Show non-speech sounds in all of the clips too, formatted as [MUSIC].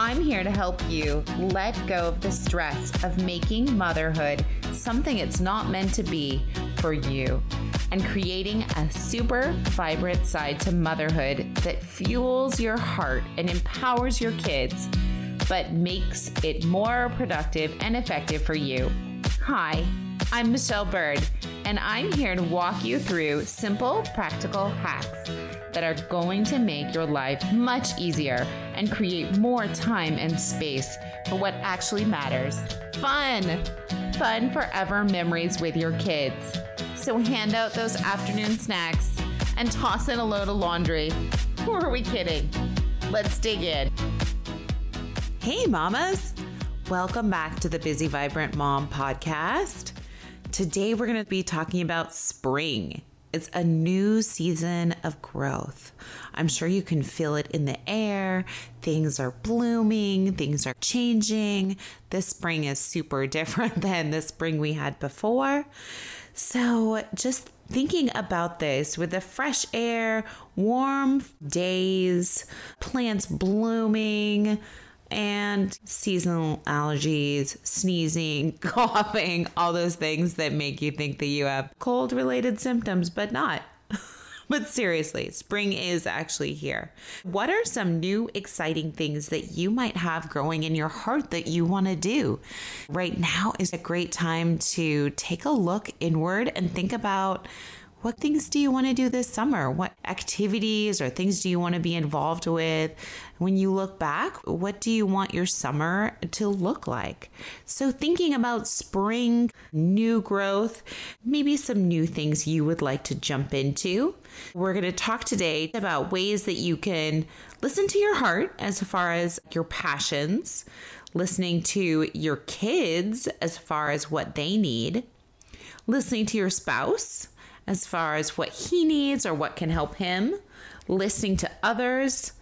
I'm here to help you let go of the stress of making motherhood something it's not meant to be for you and creating a super vibrant side to motherhood that fuels your heart and empowers your kids, but makes it more productive and effective for you. Hi, I'm Michelle Bird, and I'm here to walk you through simple, practical hacks that are going to make your life much easier and create more time and space for what actually matters. Fun! Fun forever memories with your kids. So hand out those afternoon snacks and toss in a load of laundry. [LAUGHS] Who are we kidding? Let's dig in. Hey, mamas! Welcome back to the Busy Vibrant Mom podcast. Today, we're going to be talking about spring. It's a new season of growth. I'm sure you can feel it in the air. Things are blooming, things are changing. This spring is super [LAUGHS] different than the spring we had before. So, just thinking about this with the fresh air, warm days, plants blooming, and seasonal allergies, sneezing, [LAUGHS] coughing, all those things that make you think that you have cold related symptoms, but not. [LAUGHS] But seriously, spring is actually here. What are some new exciting things that you might have growing in your heart that you want to do? Right now is a great time to take a look inward and think about what things do you want to do this summer? What activities or things do you want to be involved with? When you look back, what do you want your summer to look like? So, thinking about spring, new growth, maybe some new things you would like to jump into. We're going to talk today about ways that you can listen to your heart as far as your passions, listening to your kids as far as what they need, listening to your spouse as far as what he needs or what can help him, listening to others,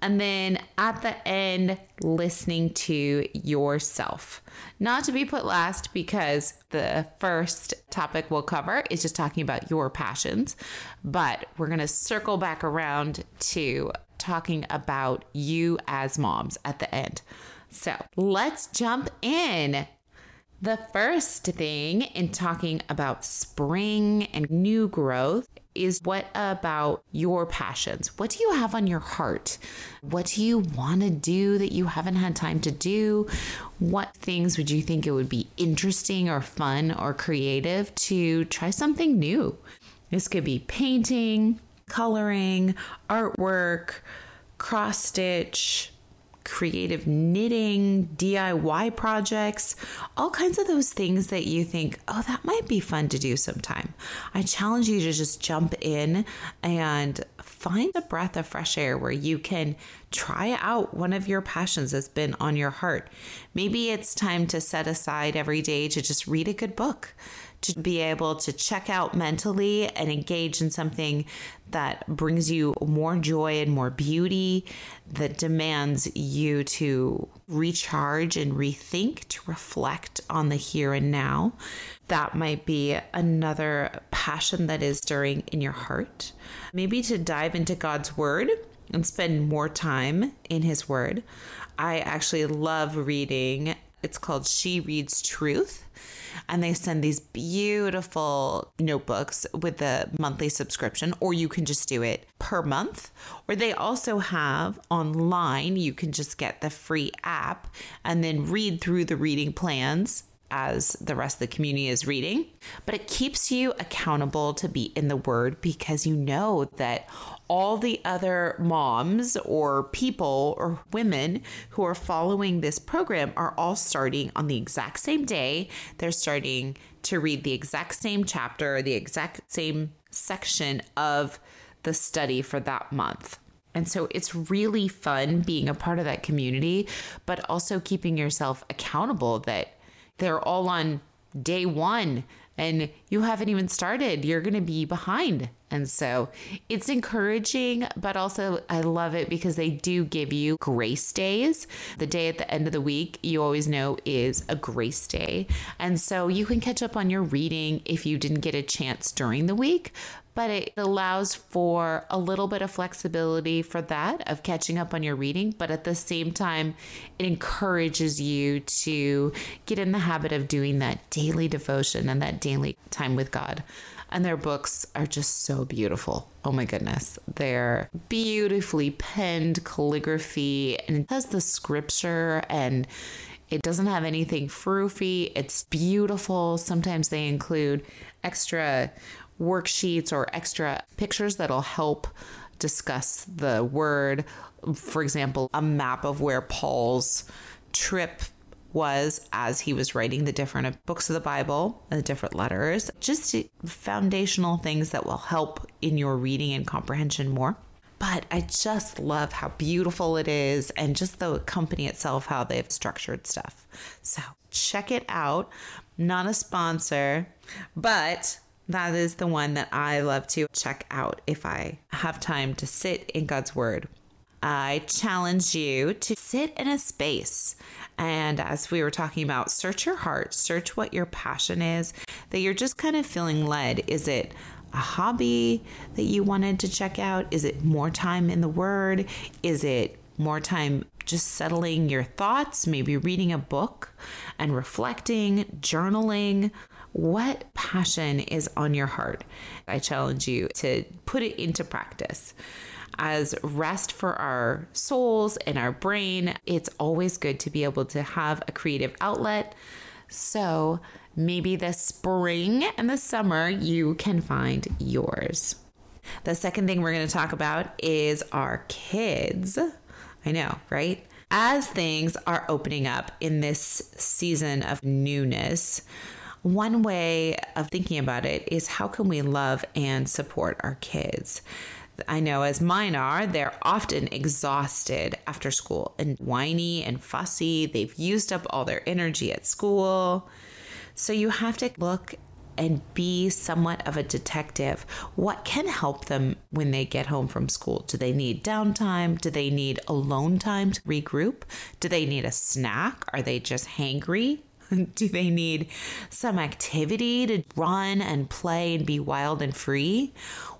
and then at the end, listening to yourself. Not to be put last because the first topic we'll cover is just talking about your passions, but we're going to circle back around to talking about you as moms at the end. So let's jump in. The first thing in talking about spring and new growth is what about your passions? What do you have on your heart? What do you want to do that you haven't had time to do? What things would you think it would be interesting or fun or creative to try something new? This could be painting, coloring, artwork, cross stitch, creative knitting, DIY projects, all kinds of those things that you think, oh, that might be fun to do sometime. I challenge you to just jump in and find a breath of fresh air where you can try out one of your passions that's been on your heart. Maybe it's time to set aside every day to just read a good book to be able to check out mentally and engage in something that brings you more joy and more beauty, that demands you to recharge and rethink, to reflect on the here and now. That might be another passion that is stirring in your heart. Maybe to dive into God's Word and spend more time in His Word. I actually love reading. It's called She Reads Truth and they send these beautiful notebooks with the monthly subscription, or you can just do it per month. Or they also have online, you can just get the free app and then read through the reading plans as the rest of the community is reading. But it keeps you accountable to be in the Word because you know that all the other moms or people or women who are following this program are all starting on the exact same day. They're starting to read the exact same chapter, the exact same section of the study for that month. And so it's really fun being a part of that community, but also keeping yourself accountable that they're all on day one and you haven't even started, you're going to be behind. And so it's encouraging, but also I love it because they do give you grace days. The day at the end of the week, you always know is a grace day. And so you can catch up on your reading if you didn't get a chance during the week, but it allows for a little bit of flexibility for that of catching up on your reading. But at the same time, it encourages you to get in the habit of doing that daily devotion and that daily time with God. And their books are just so beautiful. Oh my goodness. They're beautifully penned calligraphy and it has the scripture and it doesn't have anything froofy. It's beautiful. Sometimes they include extra worksheets or extra pictures that'll help discuss the word. For example, a map of where Paul's trip was as he was writing the different books of the Bible, the different letters, just foundational things that will help in your reading and comprehension more. But I just love how beautiful it is and just the company itself, how they've structured stuff. So check it out. Not a sponsor, but that is the one that I love to check out if I have time to sit in God's Word. I challenge you to sit in a space. And as we were talking about, search your heart, search what your passion is, that you're just kind of feeling led. Is it a hobby that you wanted to check out? Is it more time in the Word? Is it more time just settling your thoughts, maybe reading a book and reflecting, journaling? What passion is on your heart? I challenge you to put it into practice. As rest for our souls and our brain, it's always good to be able to have a creative outlet. So maybe this spring and the summer, you can find yours. The second thing we're going to talk about is our kids. I know, right? As things are opening up in this season of newness, one way of thinking about it is how can we love and support our kids? I know as mine are, they're often exhausted after school and whiny and fussy. They've used up all their energy at school. So you have to look and be somewhat of a detective. What can help them when they get home from school? Do they need downtime? Do they need alone time to regroup? Do they need a snack? Are they just hangry? [LAUGHS] Do they need some activity to run and play and be wild and free?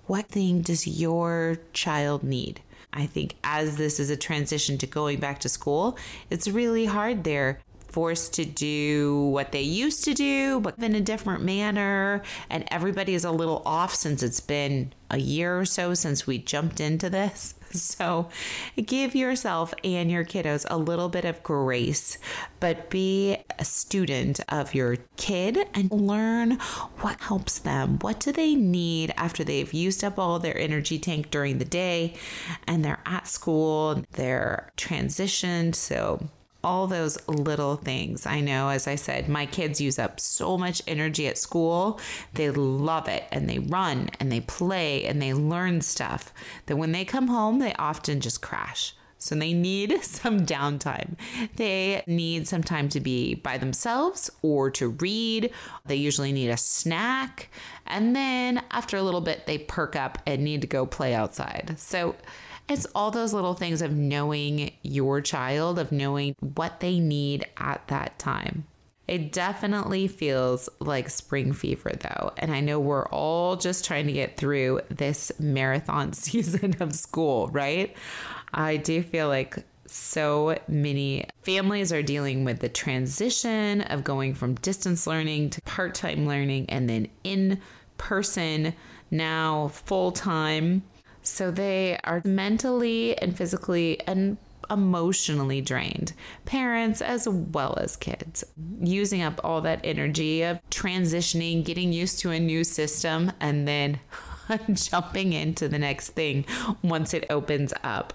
What thing does your child need? I think as this is a transition to going back to school, it's really hard. They're forced to do what they used to do, but in a different manner. And everybody is a little off since it's been a year or so since we jumped into this. [LAUGHS] So give yourself and your kiddos a little bit of grace, but be a student of your kid and learn what helps them. What do they need after they've used up all their energy tank during the day and they're at school, they're transitioned. So all those little things. I know, as I said, my kids use up so much energy at school. They love it and they run and they play and they learn stuff that when they come home, they often just crash. So they need [LAUGHS] some downtime. They need some time to be by themselves or to read. They usually need a snack. And then after a little bit, they perk up and need to go play outside. So it's all those little things of knowing your child, of knowing what they need at that time. It definitely feels like spring fever, though. And I know we're all just trying to get through this marathon [LAUGHS] season of school, right? I do feel like so many families are dealing with the transition of going from distance learning to part time learning and then in person, now full time. So they are mentally and physically and emotionally drained, parents as well as kids, using up all that energy of transitioning, getting used to a new system, and then [LAUGHS] jumping into the next thing once it opens up.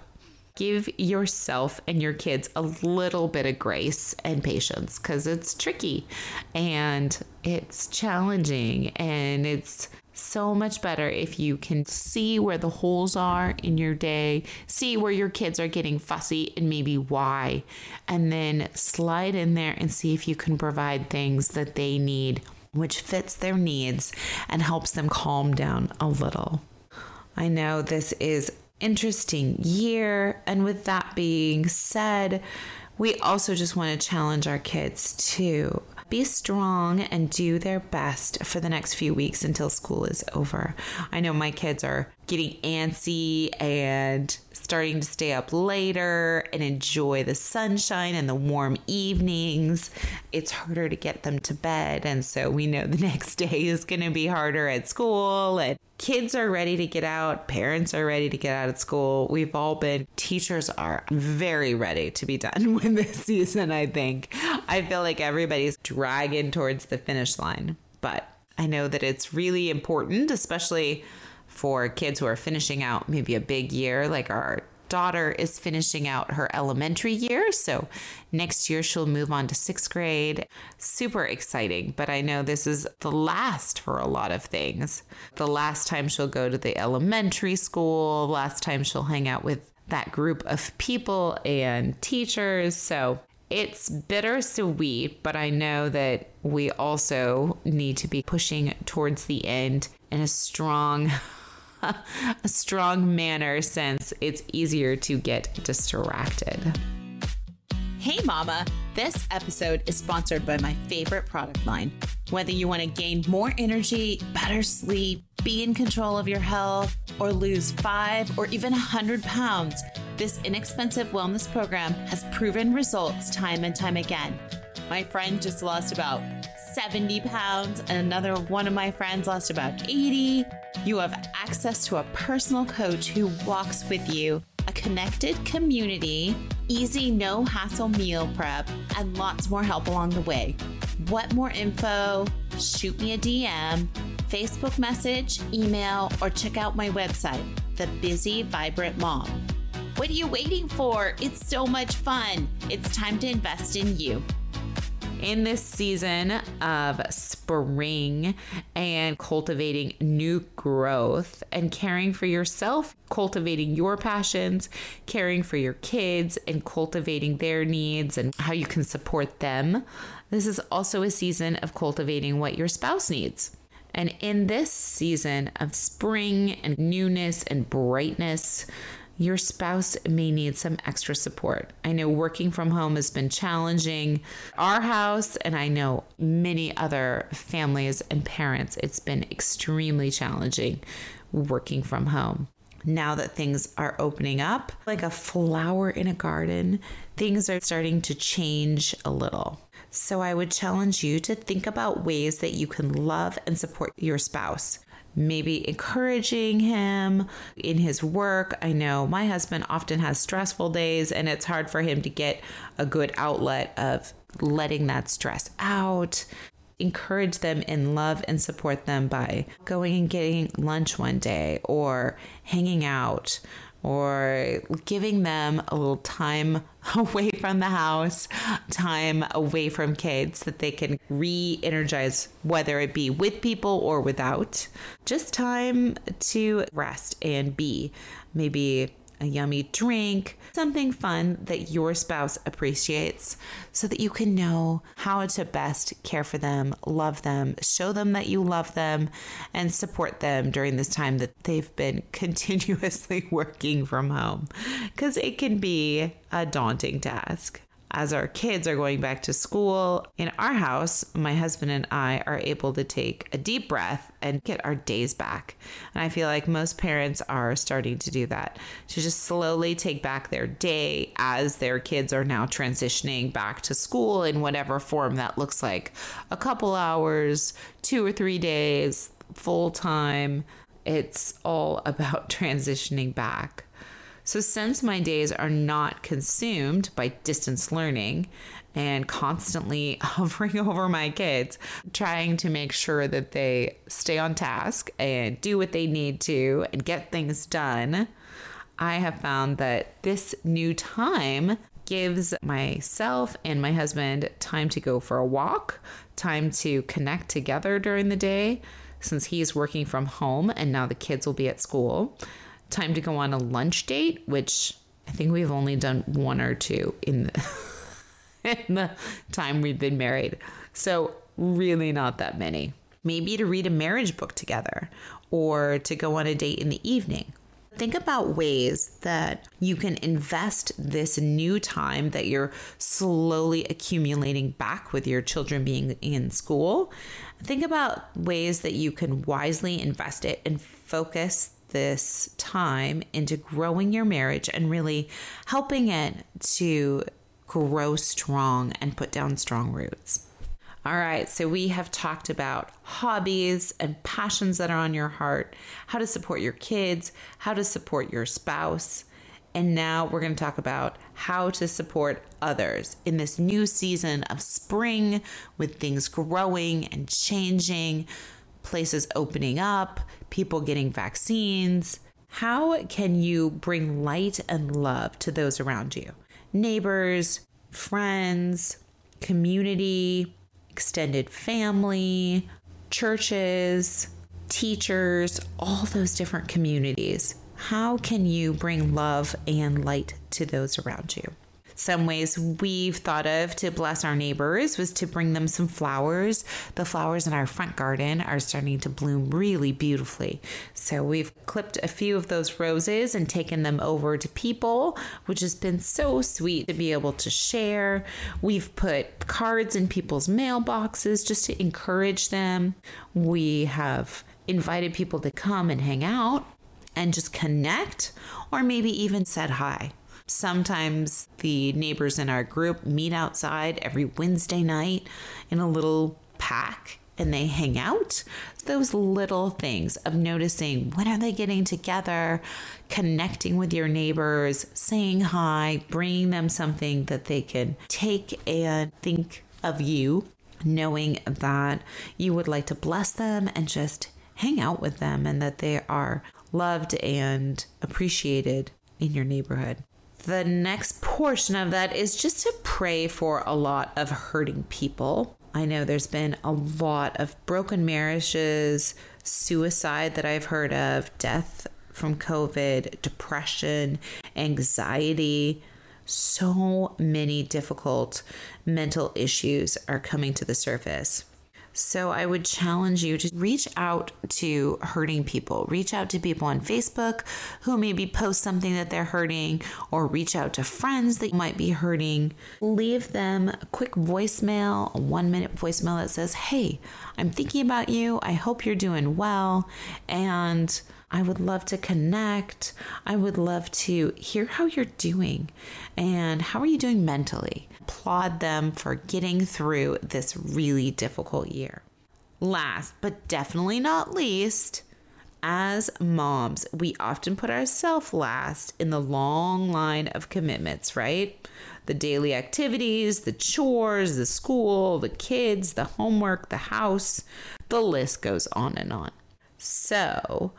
Give yourself and your kids a little bit of grace and patience because it's tricky and it's challenging and it's so much better if you can see where the holes are in your day, see where your kids are getting fussy and maybe why, and then slide in there and see if you can provide things that they need which fits their needs and helps them calm down a little. I know this is interesting year and with that being said, we also just want to challenge our kids to be strong and do their best for the next few weeks until school is over. I know my kids are getting antsy and starting to stay up later and enjoy the sunshine and the warm evenings. It's harder to get them to bed. And so we know the [LAUGHS] next day is going to be harder at school. And kids are ready to get out, parents are ready to get out of school. We've all been, teachers are very ready to be done [LAUGHS] with this season, I think. I feel like everybody's dragging towards the finish line. But I know that it's really important, especially for kids who are finishing out maybe a big year, like our daughter is finishing out her elementary year. So next year she'll move on to sixth grade. Super exciting. But I know this is the last for a lot of things. The last time she'll go to the elementary school, last time she'll hang out with that group of people and teachers. So it's bittersweet, but I know that we also need to be pushing towards the end in a strong [LAUGHS] [LAUGHS] a strong manner since it's easier to get distracted. Hey, Mama! This episode is sponsored by my favorite product line. Whether you want to gain more energy, better sleep, be in control of your health, or lose five or even 100 pounds, this inexpensive wellness program has proven results time and time again. My friend just lost about 70 pounds, another one of my friends lost about 80. You have access to a personal coach who walks with you, a connected community, easy, no hassle meal prep, and lots more help along the way. What more info? Shoot me a DM, Facebook message, email, or check out my website, The Busy Vibrant Mom. What are you waiting for? It's so much fun. It's time to invest in you in this season of spring and cultivating new growth and caring for yourself, cultivating your passions, caring for your kids, and cultivating their needs and how you can support them. This is also a season of cultivating what your spouse needs. And in this season of spring and newness and brightness, your spouse may need some extra support. I know working from home has been challenging. Our house, and I know many other families and parents, it's been extremely challenging working from home. Now that things are opening up, like a flower in a garden, things are starting to change a little. So I would challenge you to think about ways that you can love and support your spouse maybe encouraging him in his work. I know my husband often has stressful days, and it's hard for him to get a good outlet of letting that stress out. Encourage them in love and support them by going and getting lunch one day or hanging out or giving them a little time [LAUGHS] away from the house, time away from kids that they can re energize, whether it be with people or without. Just time to rest and be. Maybe a yummy drink, something fun that your spouse appreciates so that you can know how to best care for them, love them, show them that you love them, and support them during this time that they've been [LAUGHS] continuously working from home. Because it can be a daunting task as our kids are going back to school in our house, my husband and I are able to take a deep breath and get our days back. And I feel like most parents are starting to do that to just slowly take back their day as their kids are now transitioning back to school in whatever form that looks like a couple hours, two or three days, full time. It's all [LAUGHS] about transitioning back. So, since my days are not consumed by distance learning and constantly [LAUGHS] hovering over my kids, trying to make sure that they stay on task and do what they need to and get things done, I have found that this new time gives myself and my husband time to go for a walk, time to connect together during the day since he's working from home and now the kids will be at school time to go on a lunch date, which I think we've only done one or two in the, [LAUGHS] in the time we've been married. So, really not that many. Maybe to read a marriage book together or to go on a date in the evening. Think about ways that you can invest this new time that you're slowly accumulating back with your children being in school. Think about ways that you can wisely invest it and focus this time into growing your marriage and really helping it to grow strong and put down strong roots. All right, so we have talked about hobbies and passions that are on your heart, how to support your kids, how to support your spouse. And now we're going to talk about how to support others in this new season of spring with things growing and changing, places opening up, people getting vaccines. How can you bring light and love to those around you? Neighbors, friends, community, extended family, churches, teachers, all those different communities. How can you bring love and light to those around you? Some ways we've thought of to bless our neighbors was to bring them some flowers. The flowers in our front garden are starting to bloom really beautifully. So we've clipped a few of those roses and taken them over to people, which has been so sweet to be able to share. We've put cards in people's mailboxes just to encourage them. We have invited people to come and hang out and just connect or maybe even said hi. Sometimes the neighbors in our group meet outside every Wednesday night in a little pack and they hang out. Those little things of noticing when are they getting together, connecting with your neighbors, saying hi, bringing them something that they can take and think of you, knowing that you would like to bless them and just hang out with them and that they are loved and appreciated in your neighborhood the next portion of that is just to pray for a lot of hurting people. I know there's been a lot of broken marriages, suicide that I've heard of, death from COVID, depression, anxiety. So many difficult mental issues are coming to the surface. So I would challenge you to reach out to hurting people. Reach out to people on Facebook who maybe post something that they're hurting, or reach out to friends that might be hurting. Leave them a quick voicemail, a one minute voicemail that says, Hey, I'm thinking about you. I hope you're doing well. And I would love to connect. I would love to hear how you're doing and how are you doing mentally. Applaud them for getting through this really difficult year. Last but definitely not least, as moms, we often put ourselves last in the long line of commitments, right? The daily activities, the chores, the school, the kids, the homework, the house, the list goes on and on. So,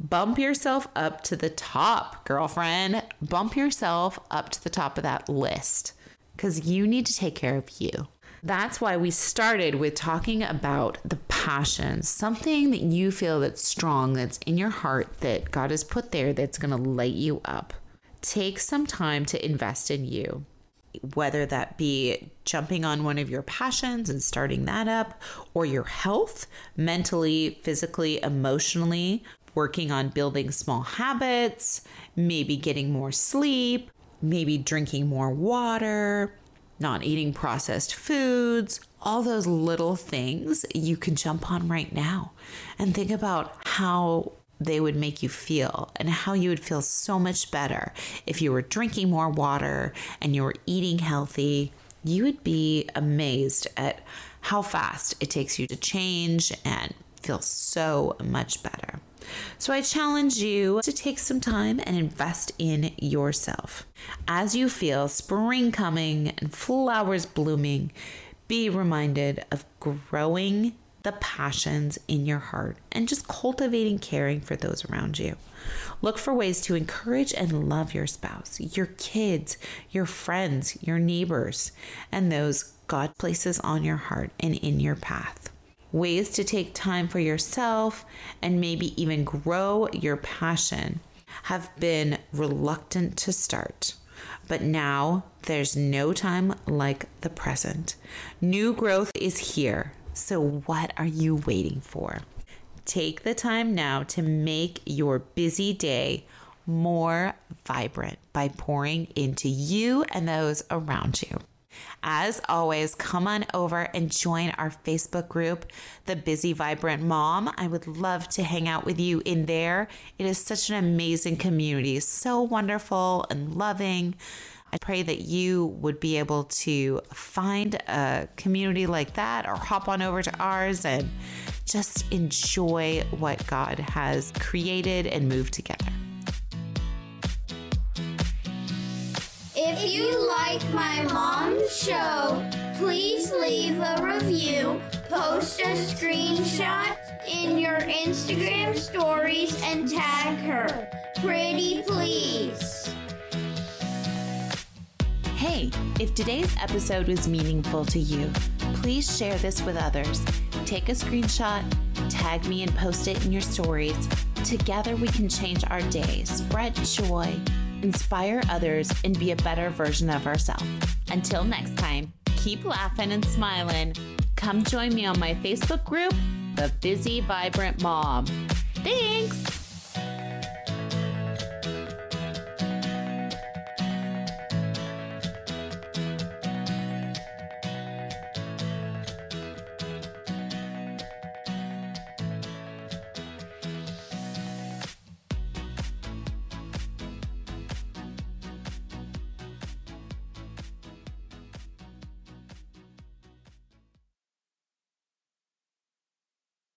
bump yourself up to the top, girlfriend. Bump yourself up to the top of that list because you need to take care of you. That's why we started with talking about the passion, something that you feel that's strong, that's in your heart, that God has put there that's going to light you up. Take some time to invest in you, whether that be jumping on one of your passions and starting that up, or your health, mentally, physically, emotionally, working on building small habits, maybe getting more sleep, maybe drinking more water, not eating processed foods, all those little things you can jump on right now and think about how they would make you feel and how you would feel so much better if you were drinking more water and you were eating healthy. You would be amazed at how fast it takes you to change and feel so much better. So I challenge you to take some time and invest in yourself. As you feel spring coming and flowers blooming, be reminded of growing the passions in your heart and just cultivating caring for those around you. Look for ways to encourage and love your spouse, your kids, your friends, your neighbors, and those God places on your heart and in your path ways to take time for yourself, and maybe even grow your passion have been reluctant to start. But now there's no time like the present. New growth is here. So, what are you waiting for? Take the time now to make your busy day more vibrant by pouring into you and those around you. As always, come on over and join our Facebook group, The Busy Vibrant Mom. I would love to hang out with you in there. It is such an amazing community, so wonderful and loving. I pray that you would be able to find a community like that or hop on over to ours and just enjoy what God has created and moved together. Like my mom's show, please leave a review, post a screenshot in your Instagram stories, and tag her. Pretty please. Hey, if today's episode was meaningful to you, please share this with others. Take a screenshot, tag me, and post it in your stories. Together, we can change our day, spread joy, inspire others, and be a better version of ourselves. Until next time, keep laughing and smiling. Come join me on my Facebook group, The Busy Vibrant Mom. Thanks.